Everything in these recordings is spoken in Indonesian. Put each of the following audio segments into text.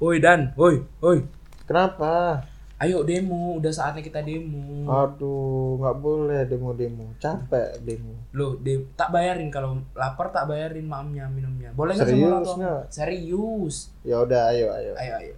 Woi Dan, woi, woi. Kenapa? Ayo demo, udah saatnya kita demo. Aduh, nggak boleh demo-demo. Capek demo. Loh, de tak bayarin kalau lapar tak bayarin maamnya minumnya. Boleh nggak sama Serius orang nggak? Serius. Ya udah, ayo, ayo. Ayo, ayo.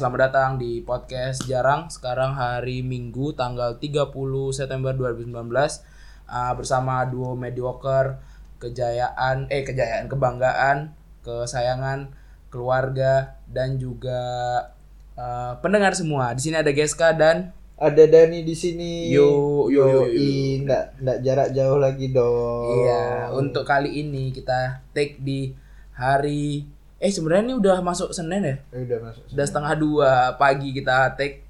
Selamat datang di podcast Jarang. Sekarang hari Minggu tanggal 30 September 2019 uh, bersama duo mediocre, kejayaan eh kejayaan, kebanggaan, kesayangan, keluarga dan juga uh, pendengar semua. Di sini ada Geska dan Ada Dani di sini. Yo, yo, yo, yo. Yoi, nggak nggak jarak jauh lagi dong. iya, untuk kali ini kita take di hari eh sebenarnya ini udah masuk Senin ya? Eh, udah masuk. udah setengah dua pagi kita take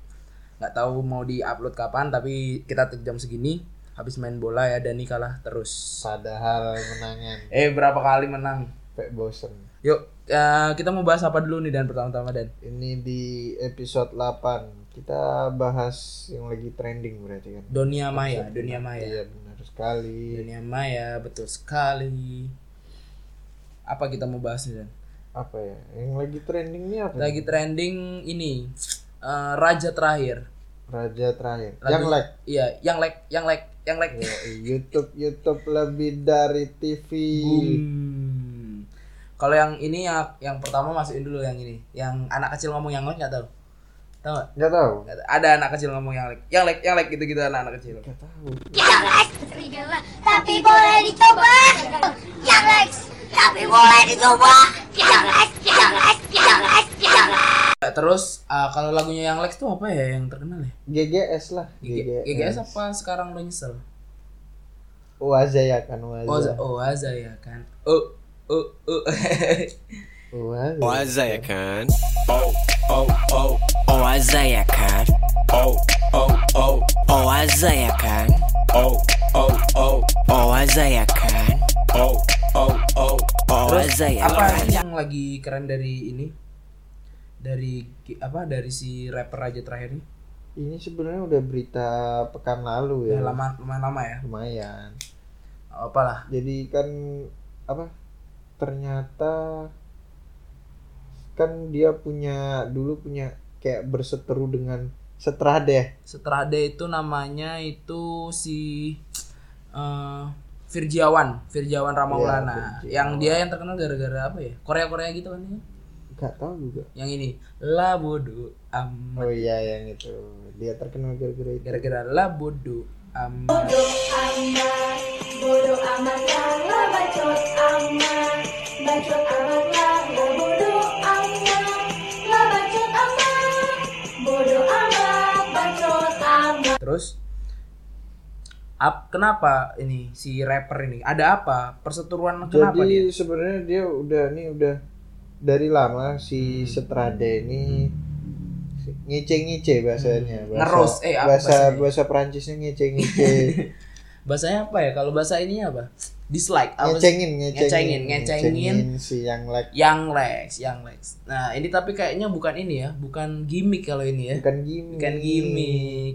nggak tahu mau di upload kapan tapi kita take jam segini habis main bola ya Dani kalah terus Padahal menangan. eh berapa kali menang Sampai bosen. yuk eh, kita mau bahas apa dulu nih dan pertama-tama Dan Ini di episode 8 kita bahas yang lagi trending berarti kan. Dunia Maya Dunia Maya Iya benar sekali. Dunia Maya betul sekali apa kita mau bahas nih Dan Apa ya? Yang lagi trending ini apa? lagi trending ini eh, Raja Terakhir Raja terakhir. Lagu- Yang like. iya yang like yang like yang like Ya, YouTube YouTube lebih dari TV. Kalau yang ini yang yang pertama masukin dulu yang ini. Yang anak kecil ngomong yang like nggak tahu. Tahu nggak? Tahu. Ada anak kecil ngomong yang like. Yang like, yang like gitu-gitu anak-anak kecil. Nggak tahu. Yang serigala, tapi boleh dicoba. Yang Lex, tapi boleh dicoba. Yang Lex, yang Lex, yang Lex, yang Lex. Ya, Terus ah, kalau lagunya yang like tuh apa ya yang terkenal ya? GGS lah. GG- GGS apa sekarang udah nyesel? Waza ya kan Oh, Waza. oh Aza ya kan. Oh, oh, oh. Waza. Waza ya kan? Oh Azza ya kan? Oh Azza ya kan? Oh Azza ya kan? Oh Terus ya apa kan? yang lagi keren dari ini? Dari apa? Dari si rapper aja terakhir ini? Ini sebenarnya udah berita pekan lalu Udah ya. lama lumayan lama ya. Lumayan. Apalah. Jadi kan apa? Ternyata kan dia punya dulu punya kayak berseteru dengan Setrade. Setrade itu namanya itu si eh Virjawan, Virjawan Ramaulana. Iya, Virjawan. yang dia yang terkenal gara-gara apa ya? Korea-Korea gitu kan ya. Gak tahu juga. Yang ini La Bodo Amat. Oh iya yang itu. Dia terkenal gara-gara itu. Gara-gara La Bodo Amat. Bodoh amat bacot amat. Bacot amat bodoh amat. Bacot amat. Bodoh amat, bacot amat. Terus Ap, kenapa ini si rapper ini? Ada apa? Perseteruan kenapa dia? Jadi sebenarnya dia udah nih udah dari lama si Setrade ini ngece-ngece bahasanya. Bahasa, Ngeros, eh, apa bahasa bahasanya? bahasa Prancisnya ngece-ngece. Bahasanya apa ya? Kalau bahasa ini apa? Dislike. Apa ngecengin, Ngecengin, ngecengin, ngecengin. si yang like Yang Lex, yang Lex. Nah, ini tapi kayaknya bukan ini ya, bukan gimmick kalau ini ya. bukan gimmick. Bukan gimmick.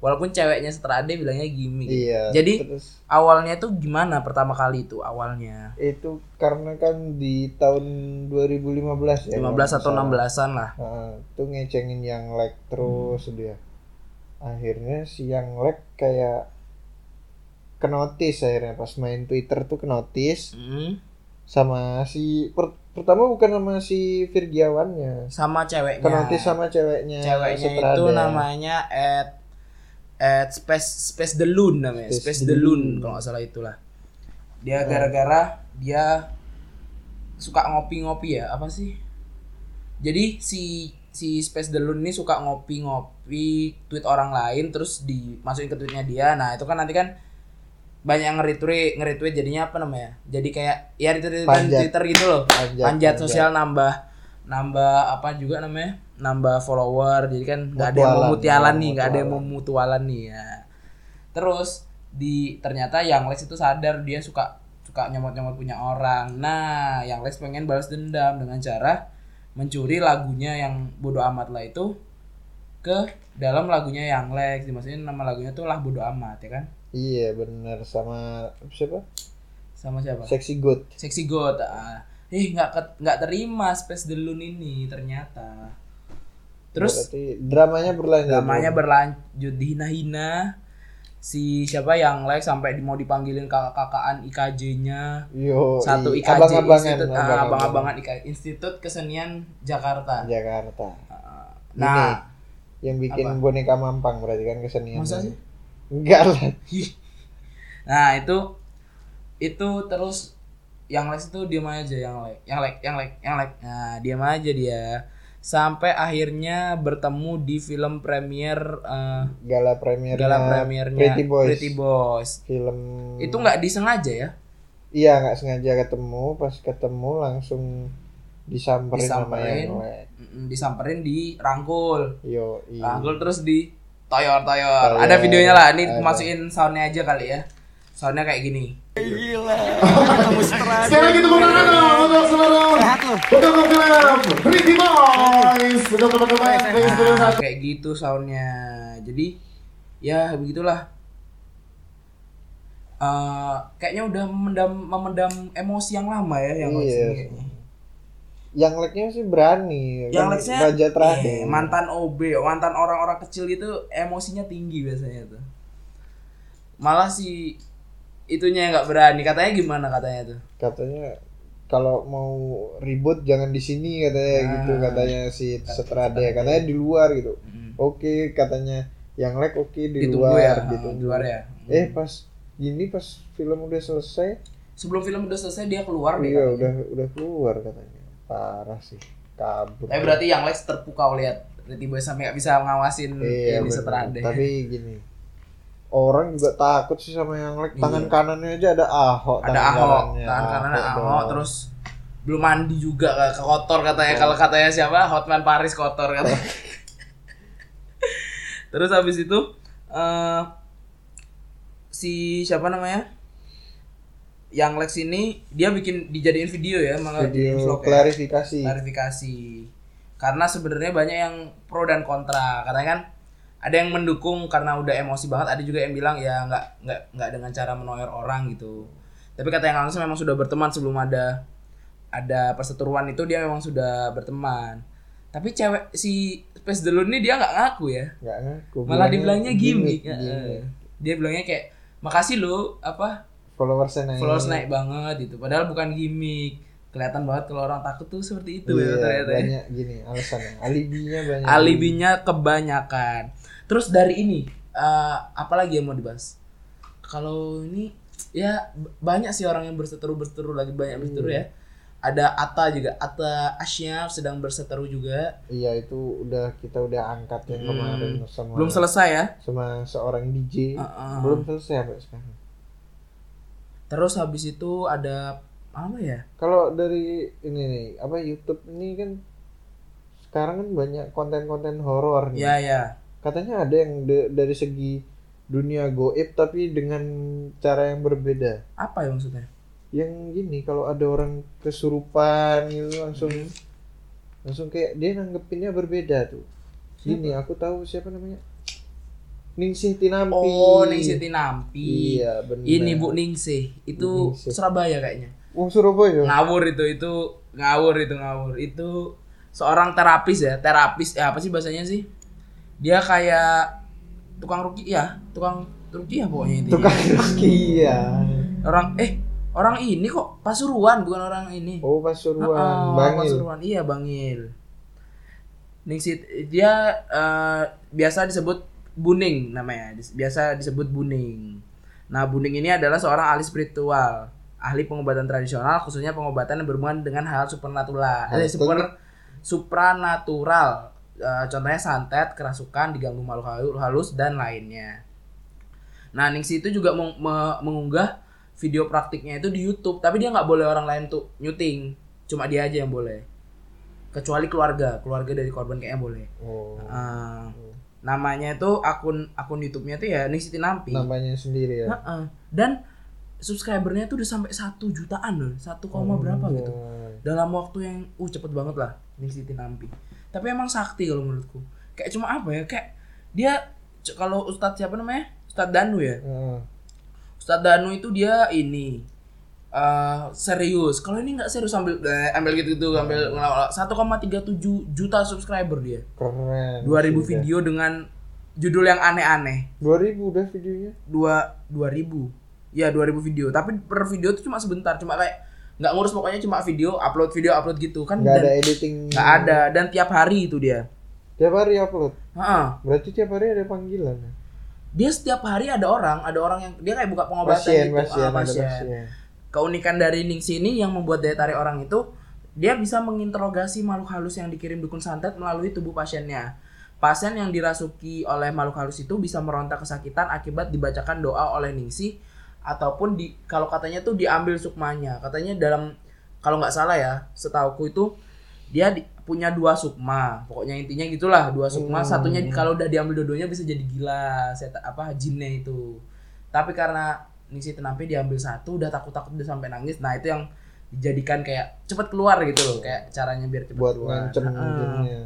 Walaupun ceweknya Setrade bilangnya gimmick. Iya. Jadi terus awalnya tuh gimana pertama kali itu awalnya? itu karena kan di tahun 2015 ya. 15 atau 16-an lah. Nah, itu ngecengin yang like terus dia. Akhirnya si yang like kayak kenotis akhirnya pas main Twitter tuh kenotis Hmm. sama si per- pertama bukan sama si Virgiawannya. Sama ceweknya. Kenotis sama ceweknya. ceweknya itu namanya at at space space the loon namanya Space space, the loon kalau nggak salah itulah. Dia gara-gara dia suka ngopi-ngopi ya apa sih? Jadi si si space the loon ini suka ngopi-ngopi tweet orang lain terus dimasukin ke tweetnya dia. Nah itu kan nanti kan banyak yang nge-retweet nge-retweet jadinya apa namanya? Jadi kayak ya retweet Panjat. Twitter gitu loh. Panjat, panjat, panjat. sosial nambah nambah apa juga namanya nambah follower jadi kan nggak ada yang mau mutialan ya, nih nggak ada yang mau mutualan. nih ya terus di ternyata yang Lex itu sadar dia suka suka nyomot-nyomot punya orang. Nah, yang Lex pengen balas dendam dengan cara mencuri lagunya yang bodoh amat lah itu ke dalam lagunya yang Lex. Dimaksudin nama lagunya tuh lah bodoh amat ya kan? Iya bener sama siapa? Sama siapa? Sexy God. Seksi God. Ah. Eh nggak nggak terima Space Delun ini ternyata. Terus Berarti dramanya berlanjut. namanya berlanjut dihina-hina si siapa yang like sampai di- mau dipanggilin kakak-kakaan IKJ-nya Yo, satu IKJ abang-abangan, Institut abang-abangan. abang-abangan IKJ Institut Kesenian Jakarta. Jakarta. Ah, Nah, Yang bikin Apa? boneka mampang berarti kan kesenian. Masa sih? Enggak lah. nah itu itu terus yang Lex itu diam aja yang like yang like yang like yang like nah diam aja dia sampai akhirnya bertemu di film premier eh, Gala premiernya. gala premiernya Pretty Boys. Pretty Boys. Film. itu nggak disengaja ya Iya nggak sengaja ketemu, pas ketemu langsung disamperin, sama Disamperin. yang lain. Mm, disamperin di rangkul Yo, iya. rangkul terus di toyor toyor ada videonya lah ini Ada. masukin soundnya aja kali ya soundnya kayak gini Sekarang kita menggunakan untuk seluruh untuk Pretty Boys untuk teman-teman kayak gitu soundnya jadi ya begitulah Eh, kayaknya udah memendam memendam emosi yang lama ya yang Iya. kayaknya. Yang leknya sih berani. yang kan Lexnya Raja terakhir. eh, mantan OB mantan orang-orang kecil itu emosinya tinggi biasanya tuh malah si itunya nggak berani katanya gimana katanya tuh Katanya kalau mau ribut jangan di sini katanya Ah. gitu katanya si Kata- Setrade kata- katanya di luar gitu. Mm. Oke katanya yang lek oke di ditunggu luar ya gitu. di luar ya Eh pas gini pas film udah selesai, sebelum film udah selesai dia keluar deh iya udah udah keluar katanya. Parah sih, kabur. tapi berarti yang Lex terpukau lihat Pretty Boy sampai nggak bisa ngawasin Iya, ini bener. Setrade Tapi gini, orang juga takut sih sama yang lek. Tangan Iya. kanannya aja ada ahok. ada tangan ahok kanannya tangan kanan ahok doang. terus belum mandi juga ke kotor katanya kalau katanya siapa Hotman Paris kotor katanya terus habis itu eh si siapa namanya yang Lex ini dia bikin dijadiin video ya malah video vlog ya. klarifikasi. klarifikasi karena sebenarnya banyak yang pro dan kontra katanya kan ada yang mendukung karena udah emosi banget ada juga yang bilang ya nggak nggak nggak dengan cara menoyor orang gitu tapi kata yang langsung memang sudah berteman sebelum ada ada perseteruan itu dia memang sudah berteman tapi cewek si Space Delun ini dia nggak ngaku ya Nggak ngaku. malah bilangnya dibilangnya gimmick, gimmick. Heeh. dia bilangnya kayak makasih lo apa Followersnya naik. followers naik banget gitu padahal bukan gimmick kelihatan banget kalau orang takut tuh seperti itu Iya, ya ternyata ya. banyak gini alasannya. Alibinya banyak. alibinya kebanyakan terus dari ini eh, apa lagi yang mau dibahas kalau ini ya banyak sih orang yang berseteru berseteru lagi banyak berseteru ya ada Ata juga Ata Asyaf sedang berseteru juga Iya itu udah kita udah angkat yang Hmm. kemarin sama belum selesai ya sama seorang DJ. Heeh. Belum selesai sampai sekarang. terus habis itu ada apa ya Kalau dari ini nih, apa YouTube ini kan sekarang kan banyak konten-konten horor nih. ya ya Katanya ada yang de- dari segi dunia goib tapi dengan cara yang berbeda. apa ya maksudnya Yang gini kalau ada orang kesurupan gitu langsung Hmm. langsung kayak dia nanggepinnya berbeda tuh. Gini, aku tahu siapa namanya? Ningsih Tinampi. oh Ningsih Tinampi Iya, benar. ini Bu Ningsih itu Ningsih. Surabaya kayaknya Wong Surabaya. ngawur itu itu ngawur itu ngawur itu seorang terapis ya terapis ya apa sih bahasanya sih dia kayak tukang rukiah tukang rukiah pokoknya itu Tukang Rukia. orang eh orang ini kok Pasuruan bukan orang ini. Oh, Pasuruan, Oh, Bangil. Pasuruan iya Bangil. Ningsit dia eh, biasa disebut Buning namanya biasa disebut Buning. Nah Buning ini adalah seorang ahli spiritual ahli pengobatan tradisional khususnya pengobatan yang berhubungan dengan hal supernatural eh, super supranatural Eh, contohnya santet kerasukan diganggu makhluk halu- halus dan lainnya nah Ningsi itu juga meng- me- mengunggah video praktiknya itu di YouTube tapi dia nggak boleh orang lain tuh nyuting cuma dia aja yang boleh kecuali keluarga keluarga dari korban kayaknya boleh Oh. Ah, Namanya itu akun akun YouTube-nya tuh ya Ningsi Tinampi. namanya sendiri ya Heeh. Dan subscribernya tuh udah sampai satu jutaan loh, satu koma berapa gitu. Oh. Dalam waktu yang uh cepet banget lah Ningsi Tinampi. Tapi emang sakti kalau menurutku. Kayak cuma apa ya? Kayak dia kalau Ustadz siapa namanya? Ustadz Danu ya. Heeh. Ustadz Danu itu dia ini eh serius. Kalau ini nggak serius ambil eh, ambil gitu gitu ambil ngelawak. 1,37 juta subscriber dia. keren 2000 sih, video dengan judul yang aneh-aneh. dah. 2000 udah videonya Dua 2000. Ya 2000 video. Tapi per video itu cuma sebentar, cuma kayak nggak ngurus pokoknya cuma video, upload video, upload gitu kan. nggak ada editing nggak ada dan tiap hari itu dia. tiap hari upload Heeh. berarti tiap hari ada panggilan ya? Dia setiap hari ada orang, ada orang yang dia kayak buka pengobatan pasien gitu. pasien Ah, ada pasien keunikan dari Ningsi ini yang membuat daya tarik orang itu dia bisa menginterogasi makhluk halus yang dikirim dukun santet melalui tubuh pasiennya. Pasien yang dirasuki oleh makhluk halus itu bisa meronta kesakitan akibat dibacakan doa oleh Ningsi ataupun di kalau katanya tuh diambil sukmanya. Katanya dalam kalau nggak salah ya, setauku itu dia di- punya dua sukma. Pokoknya intinya gitulah, dua sukma. Hmm. Satunya kalau udah diambil dua-duanya bisa jadi gila, set apa jinnya itu. Tapi karena Ningsi Tenampi diambil satu udah takut-takut udah sampai nangis. Nah, itu yang dijadikan kayak cepet keluar gitu loh, kayak caranya biar cepet buat keluar. ngancem Heeh. jinnya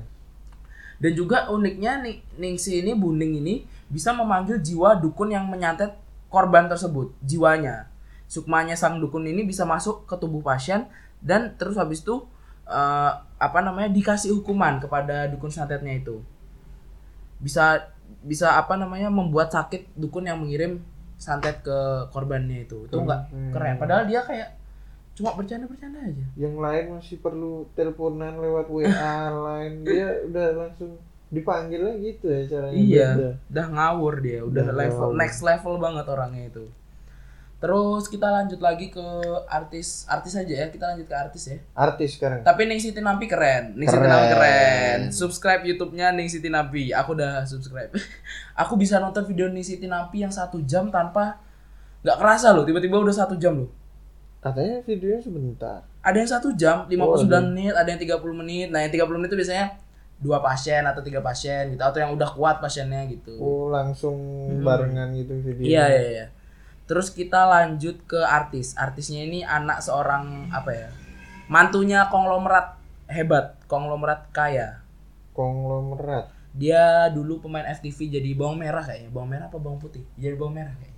Dan juga uniknya nih Ningsi ini Buning ini bisa memanggil jiwa dukun yang menyantet korban tersebut, jiwanya. Sukmanya sang dukun ini bisa masuk ke tubuh pasien dan terus habis itu eh, apa namanya dikasih hukuman kepada dukun santetnya itu. Bisa bisa apa namanya membuat sakit dukun yang mengirim santet ke korbannya itu. Itu enggak Keren. keren. Padahal dia kayak cuma bercanda-bercanda aja. yang lain masih perlu teleponan lewat WA lain dia udah langsung dipanggil lah gitu ya caranya Iya, beda. udah ngawur dia, udah Udah level ngawur. next level banget orangnya itu. Terus kita lanjut lagi ke artis, artis aja ya, kita lanjut ke artis ya. artis sekarang Tapi Ning Siti Nampi keren, Ning Siti. Nampi keren. Subscribe YouTube-nya Ning Siti Nampi. Aku udah subscribe. Aku bisa nonton video Ning Siti Nampi yang satu jam tanpa nggak kerasa loh, tiba-tiba udah satu jam loh. katanya videonya sebentar Ada yang satu jam, 59 Oh, ada. menit, ada yang 30 menit. Nah yang 30 menit itu biasanya dua pasien atau tiga pasien gitu, atau yang udah kuat pasiennya gitu. oh langsung Hmm. barengan gitu videonya Iya iya iya. Terus kita lanjut ke artis. Artisnya ini anak seorang apa ya? Mantunya konglomerat hebat, konglomerat kaya. konglomerat Dia dulu pemain FTV jadi bawang merah kayaknya. Bawang merah apa bawang putih? Jadi bawang merah kayaknya.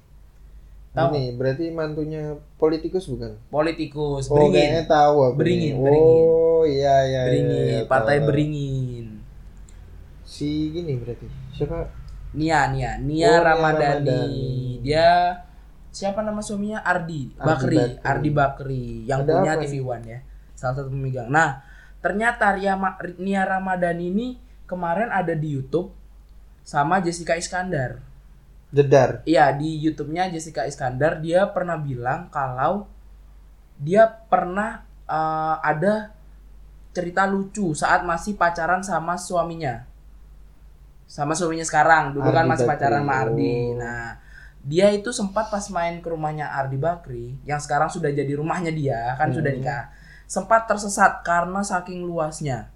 Tahu ini berarti mantunya politikus bukan Politikus, oh beringin. tahu aku Beringin, nih. beringin. oh iya iya beringin, iya, iya, partai tahu, tahu. beringin. Si gini berarti siapa Nia, Nia, Nia Oh, Ramadhani. Ramadhani. Dia siapa nama suaminya? Ardi Ardi Bakri. Ardi Bakri yang Ada punya TV One ya. Salah satu pemegang. Nah, ternyata Ria Ma- Nia Ramadhani ini kemarin ada di YouTube sama Jessica Iskandar. jedar Iya, di YouTube-nya Jessica Iskandar dia pernah bilang kalau dia pernah eh, ada cerita lucu saat masih pacaran sama suaminya. Sama suaminya sekarang, dulu kan masih Bakri. pacaran sama Ardi. Oh. Nah, dia itu sempat pas main ke rumahnya Ardi Bakri, yang sekarang sudah jadi rumahnya dia, kan sudah Hmm. nikah. Sempat tersesat karena saking luasnya.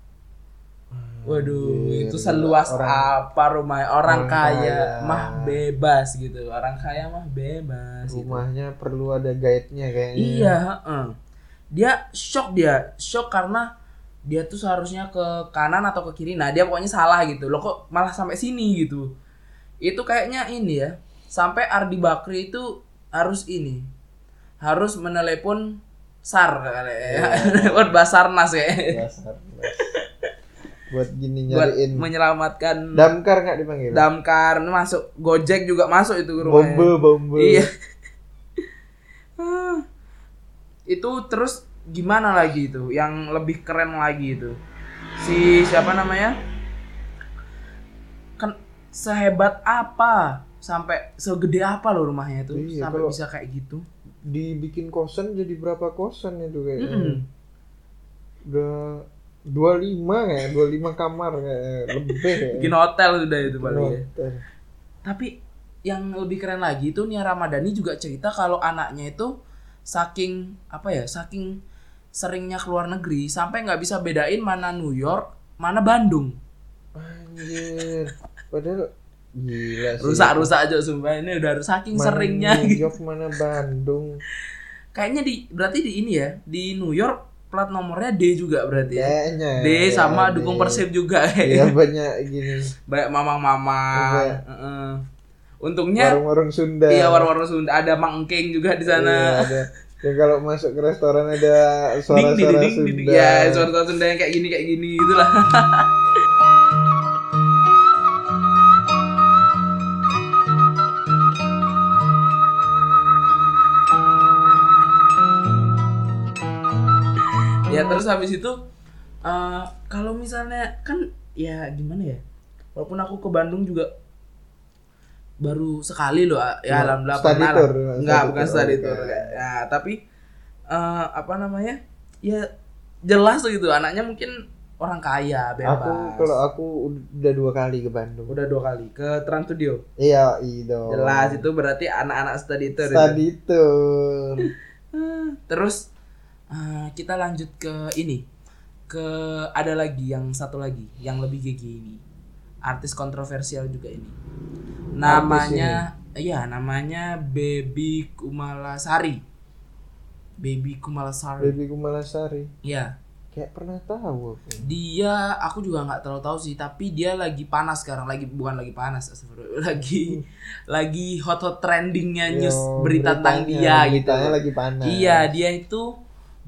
Waduh, Anjir, itu seluas orang- apa rumah orang, orang kaya, kaya. mah bebas gitu. Orang kaya mah bebas gitu. rumahnya perlu ada guide-nya kayaknya Iya, heeh. Dia shock dia, shock karena dia tuh seharusnya ke kanan atau ke kiri. Nah, dia pokoknya salah gitu. Loh kok malah sampai sini gitu. Itu kayaknya ini ya. Sampai Ardi Bakri itu harus ini. Harus menelepon SAR kali ya. Buat Basarnas ya. Dasar. buat gini Buat nyariin menyelamatkan damkar nggak dipanggil damkar masuk Gojek juga masuk itu ke rumahnya. bombe bombe Iya. Ah. itu terus gimana lagi itu? Yang lebih keren lagi itu. Si siapa namanya? Kan sehebat apa? Sampai segede apa loh rumahnya itu Iya, sampai bisa kayak gitu. dibikin kosan jadi berapa kosan itu kayaknya Mm-mm. udah 25 kayak 25 kamar kayak lebih kayak Bikin hotel sudah itu paling ya. Tapi yang lebih keren lagi itu Nia Ramadhani juga cerita kalau anaknya itu saking apa ya, saking seringnya keluar negeri sampai nggak bisa bedain mana New York, mana Bandung. anjir Padahal gila sih. rusak-rusak aja sumpah ini udah saking Mana seringnya New gitu. York mana Bandung. kayaknya di berarti di ini ya di New York plat nomornya D juga berarti ya Kayaknya. D sama ya, dukung. Persib juga Iya banyak gini. banyak mamang-mamang Iya. Heeh. untungnya Warung-warung Sunda. iya warung-warung Sunda ada Mang Engking juga di Iya, sana ada. Dan kalau masuk ke restoran ada suara-suara ding Sunda. ding ya suara-suara Sunda yang kayak gini kayak gini gitulah. Ya terus habis itu eh, kalau misalnya kan ya gimana ya? Walaupun aku ke Bandung juga baru sekali loh ya Cuma alhamdulillah study pernah tour, lah. enggak bukan study tour ya tapi eh, apa namanya ya jelas gitu anaknya mungkin orang kaya bebas Aku kalau aku udah dua kali ke Bandung. udah dua kali ke Trans Studio Iya, itu. jelas itu berarti anak-anak study tour itu. Study tour. Terus eh, kita lanjut ke ini. Ke ada lagi yang satu lagi yang lebih GG ini. Artis kontroversial juga ini. Namanya iya, namanya Baby Kumalasari. Baby Kumalasari. Baby Kumalasari. Iya. Kayak pernah tahu aku. Dia aku juga nggak terlalu tahu sih, tapi dia lagi panas sekarang, lagi bukan lagi panas, lagi lagi hot-hot trendingnya news Yo, berita tentang dia gitu. beritanya lagi panas. Iya, dia itu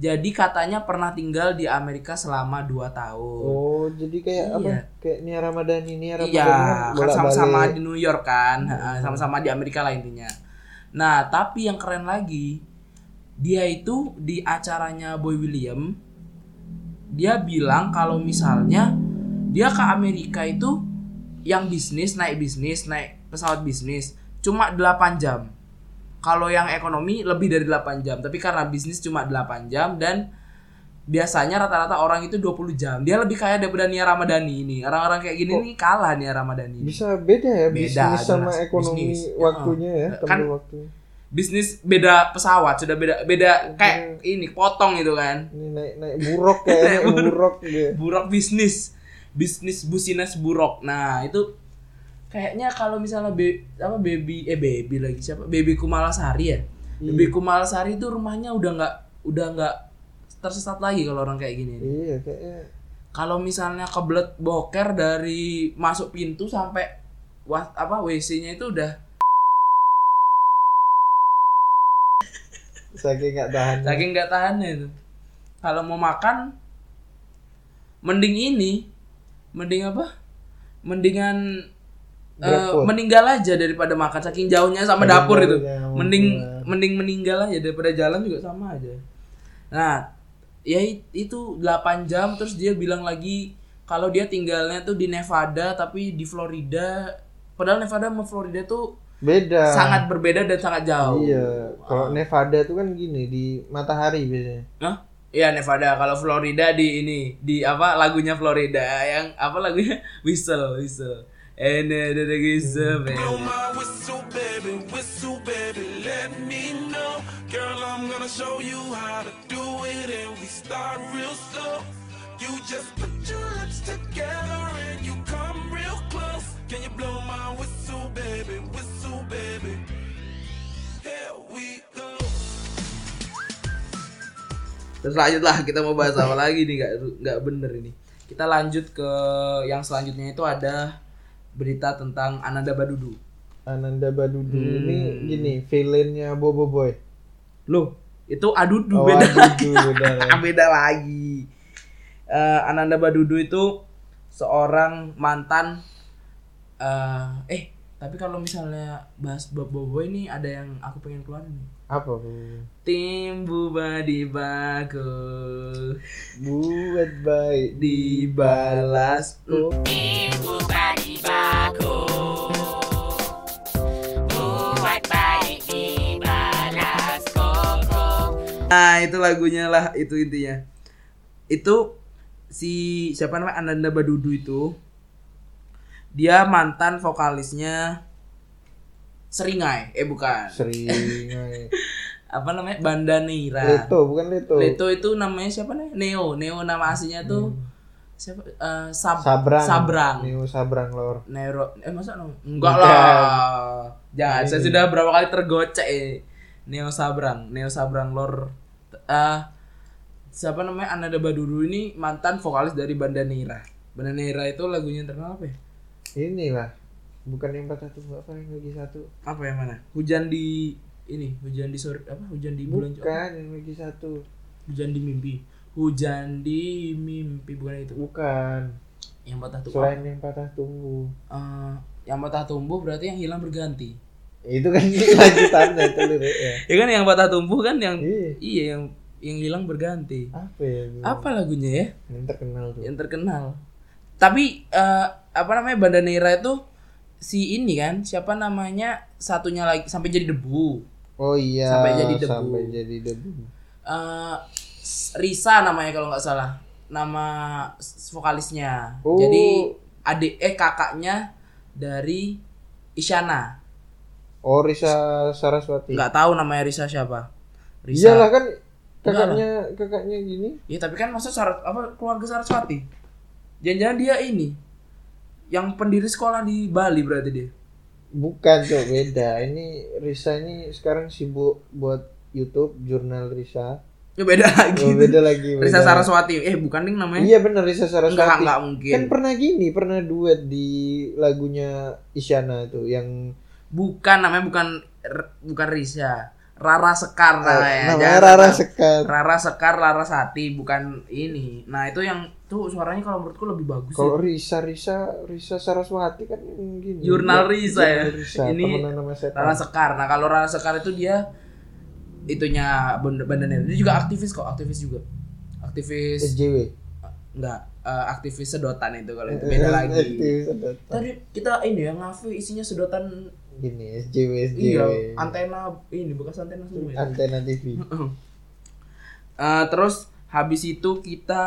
jadi katanya pernah tinggal di Amerika selama 2 tahun. Oh, jadi kayak Iya. apa? Kayak Nia Ramadhani, Nia Ramadhani iya, kan kan sama-sama di New York kan, Heeh, sama-sama di Amerika lah intinya. Nah, tapi yang keren lagi, dia itu di acaranya Boy William, dia bilang kalau misalnya dia ke Amerika itu yang bisnis naik bisnis naik pesawat bisnis cuma 8 jam. Kalau yang ekonomi lebih dari 8 jam, tapi karena bisnis cuma 8 jam dan biasanya rata-rata orang itu 20 jam. Dia lebih kaya daripada Nia Ramadhani ini. Orang-orang kayak gini nih kalah Nia Ramadhani. Bisa beda ya Beda, bisnis sama jelas. ekonomi Bisnis. waktunya ya. Kan- waktunya. Bisnis beda pesawat, sudah beda beda kayak ini potong itu kan. Ini naik naik buruk kayaknya buruk gitu. Buruk bisnis. Bisnis business buruk. Nah, itu kayaknya kalau misalnya be, apa baby eh baby lagi siapa? Baby Kumalasari ya. Iya. Baby Kumalasari itu rumahnya udah nggak udah nggak tersesat lagi kalau orang kayak gini. Iya kayaknya Kalau misalnya kebelet boker dari masuk pintu sampai wa- apa WC-nya itu udah saking nggak tahan. saking nggak tahan itu. Kalau mau makan mending ini, mending apa? Mendingan eh, meninggal aja daripada makan saking jauhnya sama dapur itu. Mending bener. mending meninggal aja daripada jalan juga sama aja. Nah, ya it- itu 8 jam terus dia bilang lagi kalau dia tinggalnya tuh di Nevada tapi di Florida padahal Nevada sama Florida tuh Beda. sangat berbeda dan sangat jauh. Iya, kalau Nevada tuh kan gini di matahari biasanya. Hah? Iya Nevada. Kalau Florida di ini di apa lagunya Florida yang apa lagunya Whistle Whistle. And then the whistle, baby. Blow my whistle, baby, whistle, baby, let me know. Girl, I'm gonna show you how to do it, and we start real slow. You just put your lips together and you come real close. Can you blow my whistle, baby, whistle, baby? Here we go. Terus lanjut lah kita mau bahas apa lagi nih nggak nggak bener ini. Kita lanjut ke yang selanjutnya itu ada berita tentang Ananda Badudu. Ananda Badudu Hmm. ini gini, villainnya Bobo Boy. Loh, itu Adudu Oh, beda. Adudu, beda ya. beda lagi. Eh, Ananda Badudu itu seorang mantan eh eh tapi kalau misalnya bahas Bobo ini ada yang aku pengen keluarin nih. Apa? Tim Bubadi Baku Buat baik dibalas Nah itu lagunya lah itu intinya. Itu si siapa namanya Ananda Badudu itu Dia mantan vokalisnya Seringai Eh bukan sering. Apa namanya Banda Neira Leto, bukan Leto. Leto itu namanya siapa nih? Neo. Neo nama aslinya tuh siapa eh, Sab Sabrang. Sabrang. Neo Sabrang lor. Neuro eh masa no? Enggak lah. Jangan, saya sudah berapa kali tergocek eh. Neo Sabrang, Neo Sabrang lor eh siapa namanya Ananda Badudu ini mantan vokalis dari Banda Neira. Banda Neira itu lagunya terkenal apa ya? Ini lah. Bukan yang patah tunggu apa yang lagi satu. Apa yang mana? Hujan di ini, hujan di sore apa? Hujan di bulan Bukan yang lagi satu. Hujan di mimpi. Hujan di mimpi bukan itu. Bukan. Yang patah tuh. Selain yang patah. Eh, yang patah tumbuh berarti yang hilang berganti. Itu kan lanjutannya itu liriknya. Ya kan yang patah tumbuh kan yang Iya. iya yang yang hilang berganti. Apa ya? Apa lagunya ya? Yang terkenal tuh. Yang terkenal. Tapi eh, apa namanya Banda Neira itu si ini kan siapa namanya satunya lagi sampai jadi debu. Oh iya. Sampai jadi debu. Sampai jadi debu. Eh, Risa namanya kalau nggak salah nama vokalisnya. Oh. Jadi adik eh kakaknya dari Isyana. Oh Risa Saraswati. Nggak tahu namanya Risa siapa. Risa. Iyalah kan kakaknya kakaknya gini. Iya tapi kan masa Sarat apa keluarga Saraswati? Jangan-jangan dia ini yang pendiri sekolah di Bali berarti dia. Bukan tuh beda. Ini Risa ini sekarang sibuk buat YouTube jurnal Risa. Ya beda lagi. Oh, beda lagi. Risa beda. Saraswati. Eh bukan nih namanya. Iya bener Risa Saraswati. Enggak, enggak mungkin. Kan pernah gini, pernah duet di lagunya Isyana tuh yang Bukan namanya bukan bukan Risa. Rara Sekar namanya. Eh, namanya Jangan Rara. Sekar. Rara Sekar, Rara Sati bukan ini. Nah, itu yang tuh suaranya kalau menurutku lebih bagus Kalau sih. Risa Risa Risa Saraswati kan gini. Jurnal Risa ya. Risa, Ini. Rara Sekar. Nah, kalau Rara Sekar itu dia itunya Banda Banda Neira. Dia juga aktivis kok, aktivis juga. Aktivis SJW. enggak eh, aktivis sedotan itu kalau itu beda lagi. Tadi kita ini ya ngafe isinya sedotan Gini SJW SJW. iya antena ini bekas antena semua. ya. Antena TV. Eh, terus habis itu kita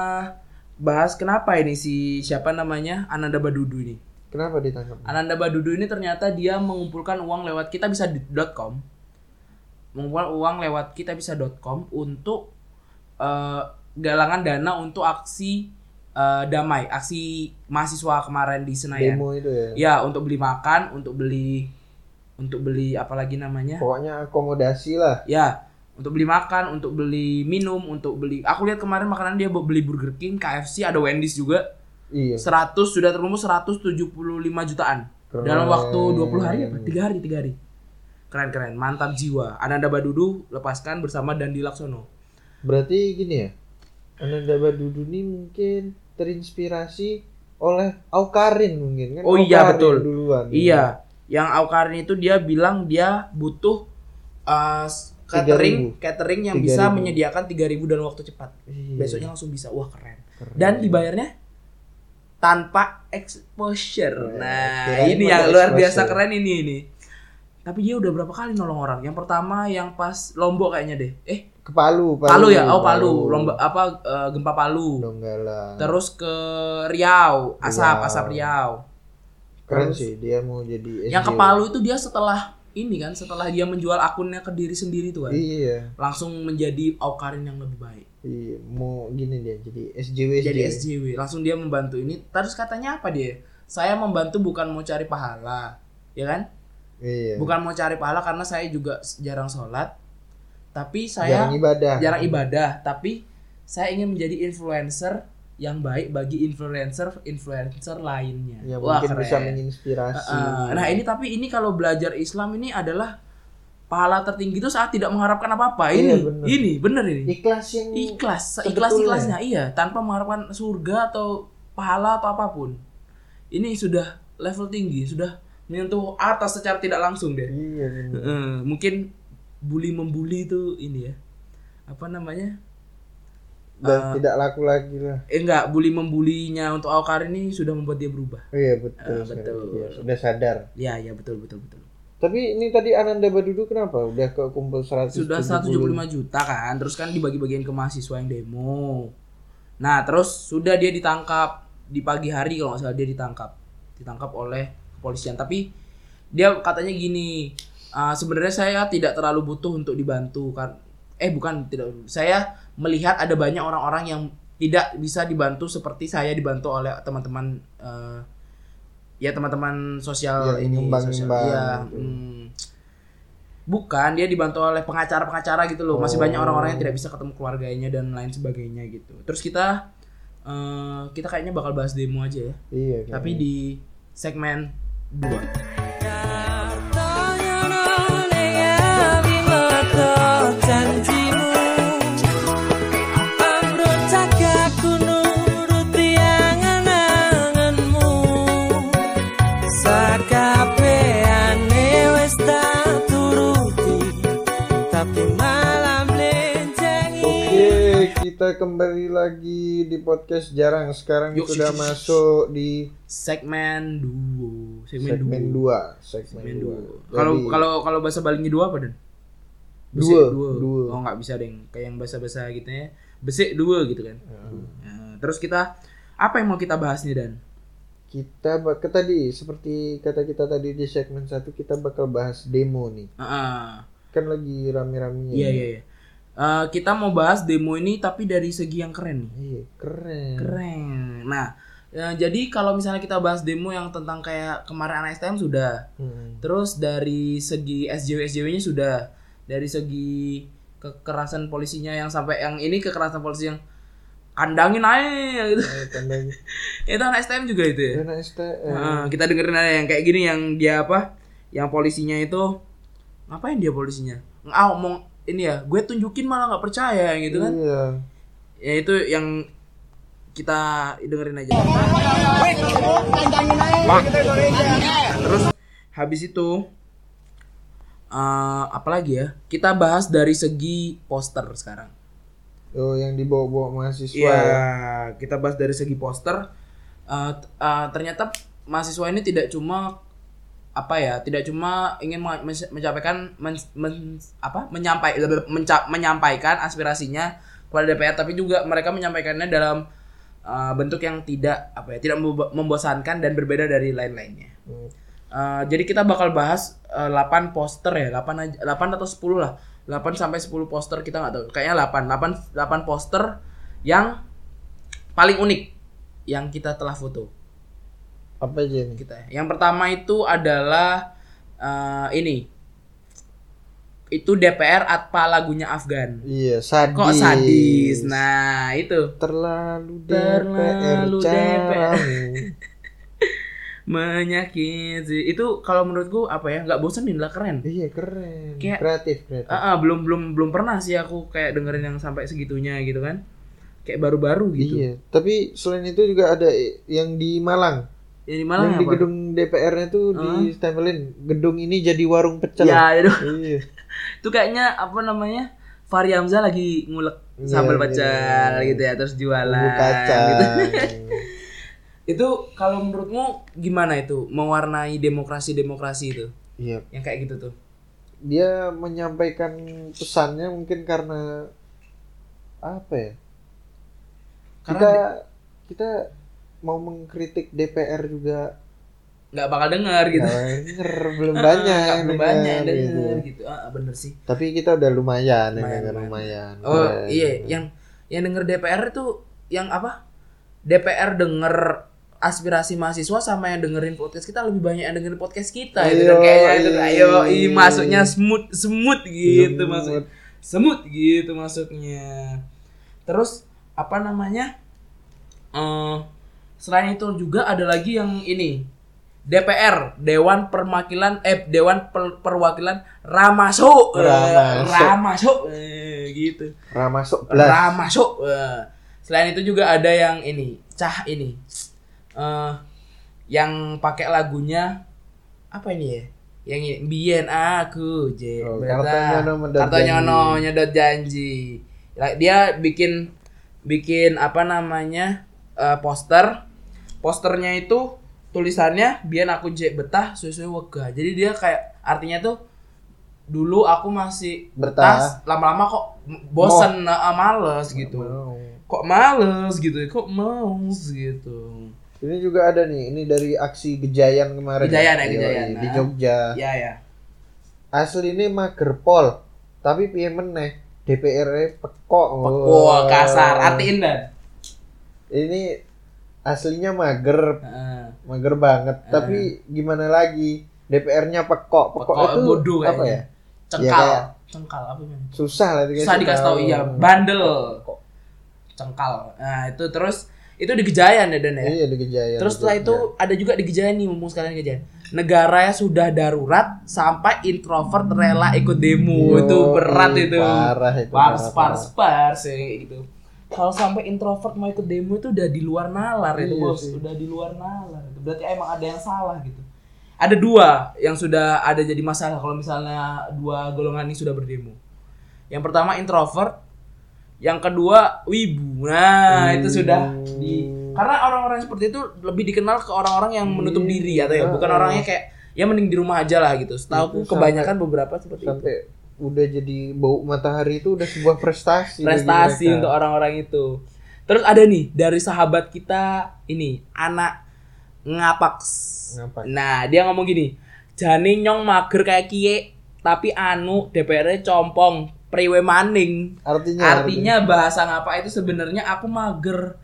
bahas kenapa ini si siapa namanya Ananda Badudu ini. Kenapa ditangkap? Ananda Badudu ini ternyata dia mengumpulkan uang lewat kita bisa .com. Mengumpulkan uang lewat kita bisa.com untuk eh, galangan dana untuk aksi eh, damai, aksi mahasiswa kemarin di Senayan. Demo itu ya. Ya, untuk beli makan, untuk beli untuk beli apa lagi namanya? Pokoknya akomodasi lah. Ya, untuk beli makan, untuk beli minum, untuk beli. Aku lihat kemarin makanan dia beli Burger King, KFC, ada Wendy's juga. Iya. 100 sudah terkumpul 175 jutaan. Keren. Dalam waktu 20 hari apa? 3 hari, 3 hari. Keren keren, mantap jiwa. Ananda Badudu lepaskan bersama Dandi Laksono. Berarti gini ya. Ananda Badudu ini mungkin terinspirasi oleh Aukarin mungkin kan. Oh iya, Aukarin betul. Duluan. Iya, yang Aukarin itu dia bilang dia butuh uh, catering 3.000. catering yang bisa 3.000. menyediakan 3000 dalam waktu cepat. Iya. Besoknya langsung bisa. Wah, keren. Keren. Dan dibayarnya tanpa exposure. Wah, Nah, ini yang luar exposure. biasa keren ini ini. Tapi dia udah berapa kali nolong orang? Yang pertama yang pas Lombok kayaknya deh. Eh, ke Palu, Palu, ya? Oh, Palu. Lomba apa eh, gempa Palu. Donggala. Terus ke Riau, Asap, Riau. Asap Riau. Keren sih dia mau jadi Yang ke SJW. Palu itu dia setelah ini kan, setelah dia menjual akunnya ke diri sendiri tuh kan. Iya. Langsung menjadi Aukarin yang lebih baik. Iya, mau gini dia jadi SJW Jadi SJW, langsung dia membantu ini. Terus katanya apa dia? Saya membantu bukan mau cari pahala, ya kan? Iya. Bukan mau cari pahala karena saya juga jarang sholat, tapi saya jarang ibadah. jarang ibadah, tapi saya ingin menjadi influencer yang baik bagi influencer influencer lainnya. Ya Wah, mungkin keren. bisa menginspirasi. Uh, nah ini tapi ini kalau belajar Islam ini adalah pahala tertinggi itu saat tidak mengharapkan apa-apa. Iya, Ini, bener. ini bener ini. ikhlas yang Ikhlas, sebetulnya. ikhlas ikhlasnya iya, tanpa mengharapkan surga atau pahala atau apa pun. Ini sudah level tinggi, sudah menyentuh atas secara tidak langsung deh. Iya, bener. Eh, mungkin bully membuli itu ini ya. Apa namanya? Udah Uh, tidak laku lagi lah. Eh enggak, bully membulinya untuk Awkar ini sudah membuat dia berubah. Oh iya betul. Sekali. betul. Iya, sudah sadar. Ya, ya betul betul betul. Tapi ini tadi Ananda Badudu kenapa? Udah ke kumpul 175 Sudah 175 juta kan, terus kan dibagi-bagiin ke mahasiswa yang demo. Nah, terus sudah dia ditangkap di pagi hari kalau nggak salah dia ditangkap. Ditangkap oleh kepolisian. Tapi dia katanya gini, "Ah, sebenarnya saya tidak terlalu butuh untuk dibantu kan. Eh bukan tidak. Saya melihat ada banyak orang-orang yang tidak bisa dibantu seperti saya dibantu oleh teman-teman eh, ya teman-teman sosial Ya, ini nyumbang-nyumbang sosial ya gitu. hmm. bukan dia dibantu oleh pengacara-pengacara gitu loh masih Oh. banyak orang-orang yang tidak bisa ketemu keluarganya dan lain sebagainya gitu terus kita eh, kita kayaknya bakal bahas demo aja ya Iya. tapi di segmen 2 kita kembali lagi di podcast jarang. Sekarang Yuk, sudah yuk, yuk. masuk di segmen 2 segmen, segmen 2. dua. Segmen segmen 2. 2 kalau kalau kalau bahasa Balinya dua apa dan Dua, dua. dua. Oh nggak bisa deng. Kayak yang bahasa-bahasa gitu ya. Besik dua gitu kan. Nah, terus kita apa yang mau kita bahas nih dan? kita bakal tadi seperti kata kita tadi di segmen 1 kita bakal bahas demo nih. Ah, Kan lagi rame-ramenya. iya iya iya. Eh, kita mau bahas demo ini tapi dari segi yang keren nih. Iya, keren. Keren. Nah, eh, jadi kalau misalnya kita bahas demo yang tentang kayak kemarin anak STM sudah. Hmm. Terus dari segi SJW SJW-nya sudah. Dari segi kekerasan polisinya yang sampai yang ini kekerasan polisi yang kandangin aja gitu. Ayo, tandanya. itu anak STM juga itu ya. Dan STM. Nah, kita dengerin ada yang kayak gini yang dia apa? Yang polisinya itu ngapain dia polisinya? Ah, ngomong ini ya, gue tunjukin malah nggak percaya gitu kan. Iya. Ya itu yang kita dengerin aja. Terus habis itu eh apa lagi ya? Kita bahas dari segi poster sekarang. Oh, yang dibawa-bawa mahasiswa Iya, ya. kita bahas dari segi poster. T- eh, ternyata mahasiswa ini tidak cuma apa ya, tidak cuma ingin me- men- menyampaikan men- apa menyampai menca- menyampaikan aspirasinya kepada DPR, tapi juga mereka menyampaikannya dalam eh, bentuk yang tidak apa ya, tidak membo- membosankan dan berbeda dari lain-lainnya. Hmm. Eh, jadi kita bakal bahas eh, 8 poster ya, 8 aja, 8 atau 10 lah. 8 sampai 10 poster kita nggak tahu. Kayaknya 8. 8 8 poster yang paling unik yang kita telah foto Apa aja nih? kita. Yang pertama itu adalah eh, ini. Itu DPR atpa lagunya Afgan. Iya, sadis. Kok sadis? Nah, itu. Terlalu DPR Terlalu caramu. Menyakiti. Itu kalau menurutku apa ya? nggak bosenin lah keren. Iya, keren. Kayak- kreatif, kreatif. Ah, ah, belum belum belum pernah sih aku kayak dengerin yang sampai segitunya gitu kan. Kayak baru-baru gitu. Iya, tapi selain itu juga ada yang di Malang. Yang di Malang yang di apa? gedung DPR-nya tuh ditempelin gedung ini jadi warung pecel. Ya, itu. Iya. itu kayaknya apa namanya? Fahri Hamzah lagi ngulek Iya, sambal iya. pecel gitu ya terus jualan kacang. gitu. itu kalau menurutmu gimana itu mewarnai demokrasi-demokrasi itu? Iya, Yang kayak gitu tuh. dia menyampaikan pesannya mungkin karena apa ya? Karena kita kita mau mengkritik DPR juga nggak bakal denger gitu. nggak denger, belum banyak yang belum banyak yang denger, denger gitu. gitu. Ah, bener sih. Tapi kita udah lumayan, yang Lumayan, denger, lumayan. lumayan. Oh Keren. iya, yang yang denger DPR itu yang apa? DPR denger aspirasi mahasiswa sama yang dengerin podcast kita lebih banyak yang dengerin podcast kita itu kan Ayo, kayaknya itu ayo i masuknya smooth smooth gitu Smooth. masuk smooth gitu masuknya terus apa namanya eh selain itu juga ada lagi yang ini DPR Dewan Perwakilan eh Dewan Per- Perwakilan Ramaso Ramaso. Ramaso Eh, gitu. Ramasuk. Eh, Selain itu juga ada yang ini, cah ini. eh yang pakai lagunya apa ini ya? Yang ini, Bien aku je. Oh, Kartonyono janji. nyedot janji. Dia bikin bikin apa namanya? Eh, poster. Posternya itu tulisannya Bien aku je betah suwe-suwe wega. Jadi dia kayak artinya tuh dulu aku masih betah, lama-lama kok bosen nah, males gitu Mau. kok males gitu kok males gitu Ini juga ada nih, ini dari aksi Gejayan kemarin. Gejayan ya, Gejayan. Di. Jogja. ya ya Asli ini mager pol, tapi piye meneh DPR pekok. wah kasar artiin dan ini aslinya mager Heeh. mager banget tapi gimana lagi DPR-nya pekok pekok, Pekok, itu bodoh apa kayaknya. ya Cengkal. Ya, kayak- Cengkal apa namanya? susah lah dikasih Susah dikasih tahu iya, bandel. Cengkal. Nah, itu terus itu di Gejayan ya Dan ya. iya di Gejayan Terus setelah itu ada juga di Gejayan nih, mumpung sekalian di Gejayan. Negara yang sudah darurat sampai introvert rela ikut demo. Yo, itu berat itu. parah itu, Pars parah, pars pars ya, gitu. Kalau sampai introvert mau ikut demo itu udah di luar nalar itu, Iya Bos. sih. Udah di luar nalar itu. Berarti emang ada yang salah gitu. Ada dua yang sudah ada jadi masalah kalau misalnya dua golongan ini sudah berdemo. Yang pertama introvert, yang kedua wibu. Nah, itu sudah di karena orang-orang seperti itu lebih dikenal ke orang-orang yang menutup diri atau ya bukan orangnya kayak ya mending di rumah aja lah gitu. Setahu Itu kebanyakan beberapa seperti itu. Udah jadi bau matahari itu udah sebuah prestasi Prestasi untuk orang-orang itu. Terus ada nih dari sahabat kita ini anak ngapaks. Ngapain? Nah, dia ngomong gini, jane nyong mager kayak kie, tapi anu DPR compong priwe maning. artinya Artinya bahasa ngapa itu sebenarnya aku mager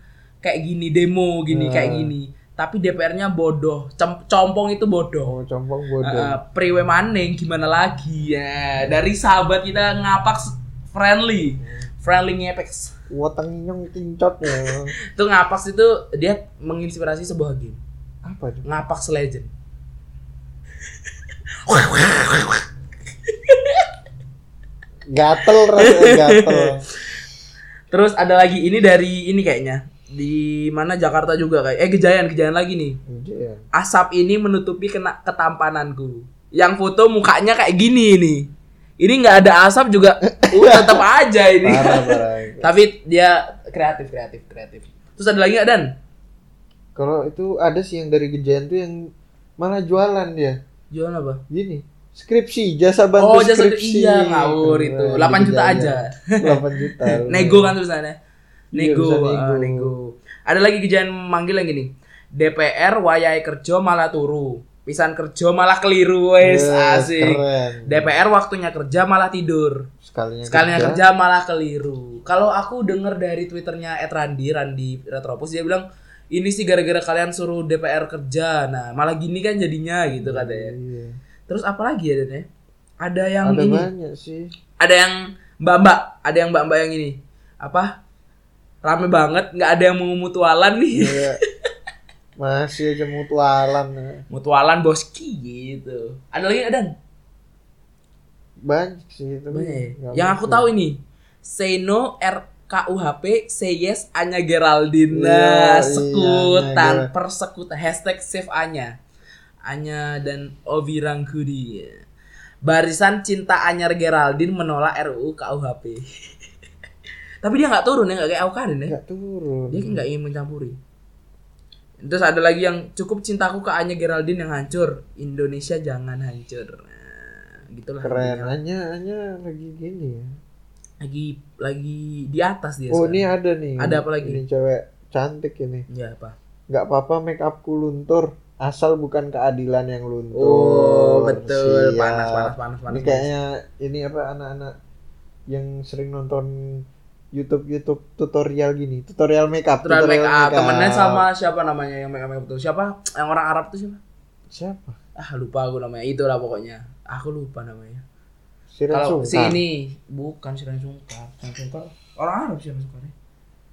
kayak gini demo gini Nah. kayak gini. Tapi DPR-nya bodoh. Cem- compong itu bodoh. oh compong bodoh Eh, priwe maning gimana lagi ya. Dari sahabat kita ngapak friendly. Friendly ngepex. woteng nyong kincot ya Itu ngapak itu dia menginspirasi sebuah game. apa tuh Ngapak Legend. gatel rasanya gatel Terus ada lagi ini dari ini kayaknya di mana Jakarta juga kayak eh Gejayan Gejayan lagi nih. Iya. Asap ini menutupi kena ketampananku. Yang foto mukanya kayak gini nih. Ini nggak ada asap juga, uh, tetap aja ini. parah parah Tapi dia kreatif kreatif kreatif. Terus ada lagi nggak Dan? kalau itu ada sih yang dari Gejayan tuh yang malah jualan dia Jualan apa? gini skripsi jasa bantu Oh, jasa skripsi iya ngawur itu. Nah, 8 di juta aja. 8 juta nego kan tulisannya. Iya, Nego, bisa ah, nego. nego. Ada lagi kejadian manggil yang gini. DPR wayai kerja malah turu. Pisan kerja malah keliru wes Eh, asik. keren. DPR waktunya kerja malah tidur. sekalinya, Sekalinya kerja malah keliru. Kalau aku denger dari twitternya Ed Randi, Randi Retropus dia bilang ini sih gara-gara kalian suruh DPR kerja. Nah malah gini kan jadinya gitu katanya. Iya. Terus apa lagi ya Dan ya? Ada yang ada ini banyak sih ada yang mbak-mbak, ada yang mbak-mbak yang ini. Apa? Rame banget, nggak ada yang mau mutualan nih. Iya. masih aja mutualan ya. mutualan boski gitu. Ada lagi Dan? banyak sih tapi ya? Yang aku tahu ini. Say no RKUHP, say yes Anya Geraldine. Iya, Nah, iya, sekutan, Anya Ger- persekutan. Hashtag save Anya. Anya dan Ovi Rangkudi. Barisan cinta Anyar Geraldine menolak RUU KUHP. Tapi dia nggak turun ya, nggak kayak Aukarin ya. nggak turun Dia nggak ingin mencampuri. Terus ada lagi yang cukup cintaku ke Anya Geraldine yang hancur. Indonesia jangan hancur. Nah, gitulah. keren hanya hanya lagi gini ya Lagi lagi di atas dia. oh sekarang. ini ada nih Ada apa lagi? ini cewek cantik ini Ya apa? nggak apa-apa make upku luntur asal bukan keadilan yang luntur Oh, betul. Siap. Panas, panas, panas, panas. ini kayaknya ini apa anak-anak yang sering nonton YouTube YouTube tutorial gini tutorial makeup Tutorial make up. Temennya sama siapa namanya yang make up make up itu? Siapa? Yang orang Arab tuh siapa? siapa Ah lupa aku namanya. Itulah pokoknya. Aku lupa namanya. Siren Kalau si ini bukan Siren Sungkar. Siren Sungkar orang Arab siapa Sungkar ya?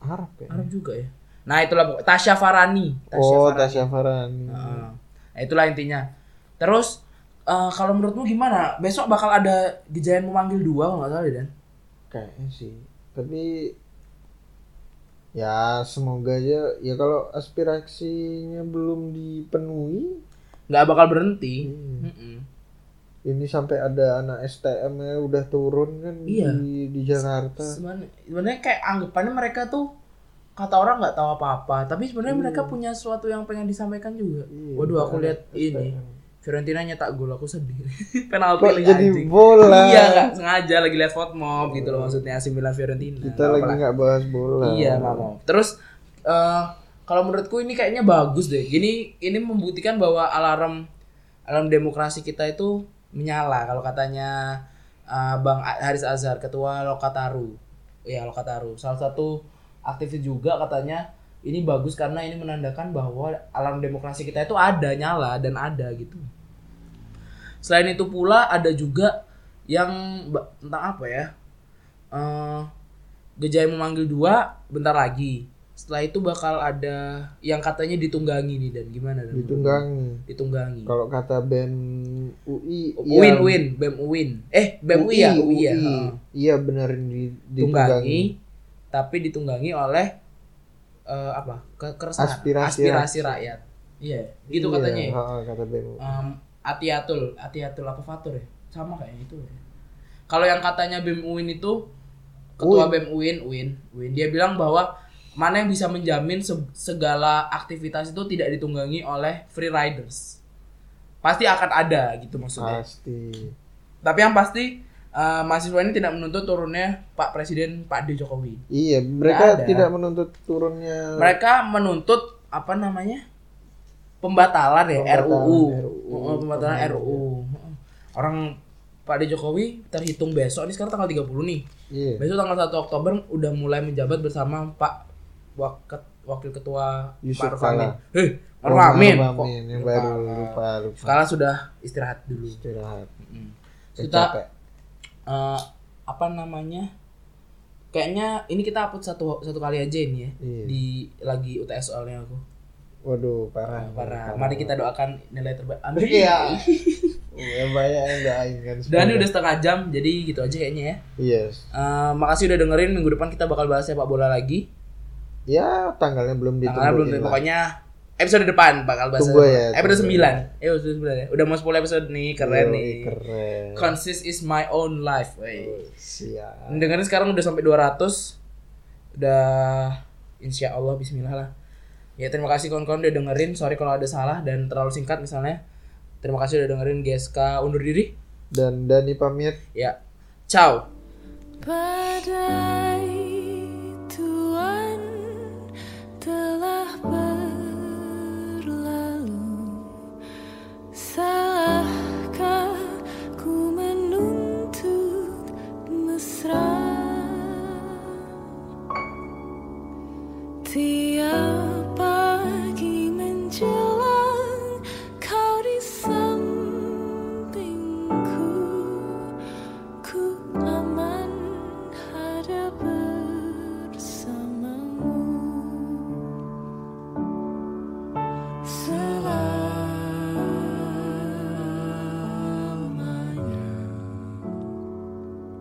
Arab ya Arab juga ya. Nah itulah pokoknya. Tasya Farani. oh Farani. Tasya Farani. Nah, itulah intinya. Terus eh, kalau menurutmu gimana? Besok bakal ada Gejayan memanggil dua kalau nggak salah ya, Dan. kayaknya sih tapi ya semoga aja ya kalau aspirasinya belum dipenuhi Nggak bakal berhenti. Hmm. Mm-mm. ini sampai ada anak STM nya udah turun kan Iya. di di Jakarta Sebenarnya kayak anggapannya mereka tuh kata orang nggak tahu apa-apa, tapi sebenarnya mereka punya sesuatu yang pengen disampaikan juga. Iya, Waduh, aku lihat ini. Fiorentina nyetak gol, aku sedih. Penalti lagi jadi anjing. bola Iya, nggak sengaja lagi lihat mob gitu loh maksudnya AC Milan Fiorentina. kita lagi nggak bahas bola Iya, mau. Terus eh kalau menurutku ini kayaknya bagus deh. Gini ini membuktikan bahwa alarm alarm demokrasi kita itu menyala kalau katanya eh, Bang Haris Azhar ketua Lokataru. Iya, Lokataru. Salah satu aktivis juga katanya ini bagus karena ini menandakan bahwa alarm demokrasi kita itu ada nyala dan ada gitu selain itu pula ada juga yang tentang apa ya eh Gejaya memanggil dua bentar lagi. Setelah itu bakal ada yang katanya ditunggangi nih dan. Gimana dan? Ditunggangi. Ditunggangi. Kalau kata BEM UI Uin Uin. BEM Uin. Eh BEM UI, ya? UI, ya? Heeh. iya benar di, ditunggangi. Ditunggangi tapi ditunggangi oleh eh, apa? Ke keresahan. Aspirasi aspirasi rakyat. iya gitu Iya, katanya. ya. heeh, kata BEM UI. Atiatul Atiatul apa Fatur ya? Sama kayaknya itu ya. kalau yang katanya BEM UIN itu ketua Uin. BEM UIN UIN UIN. Dia bilang bahwa mana yang bisa menjamin se- segala aktivitas itu tidak ditunggangi oleh free riders. Pasti akan ada gitu maksudnya. Pasti. Tapi yang pasti eh, mahasiswa ini tidak menuntut turunnya Pak Presiden Pak D Jokowi. Iya mereka tidak menuntut turunnya mereka menuntut apa namanya pembatalan ya Pembatalan RUU, RUU. Oh, pembatalan RUU orang Pak Jokowi terhitung besok ini sekarang tanggal 30 nih iya besok tanggal 1 Oktober udah mulai menjabat bersama Pak Wakil, Wakil Ketua Yusuf. Kala. Heh, Oh, Maruf Amin. Yang baru lupa lupa Kala sudah istirahat dulu. istirahat Mm. Saya Kita capek. eh, apa namanya? Kayaknya ini kita upload satu satu kali aja ini ya. Iya. Di lagi UTS soalnya aku. Waduh parah Ah, parah. Mari kita doakan nilai terbaik. Amin. Iya. yang banyak yang doain kan Dan ini udah setengah jam, jadi gitu aja kayaknya ya. yes Eh, makasih udah dengerin. Minggu depan kita bakal bahas sepak bola lagi. ya tanggalnya belum ditentuin Tanggalnya belum lah. pokoknya episode depan bakal bahas. Tunggu ya, Episode tunggu 9. Eh, episode 9 ya. Udah mau 10 episode nih, keren Yoi, nih. keren Consist is my own life. wey. siap Dengerin sekarang udah sampai 200. Udah insya Allah bismillah lah. Ya terima kasih kawan-kawan udah dengerin. Sorry kalau ada salah dan terlalu singkat misalnya. Terima kasih udah dengerin GSK undur diri. dan Dani pamit Ya. Ciao. Pada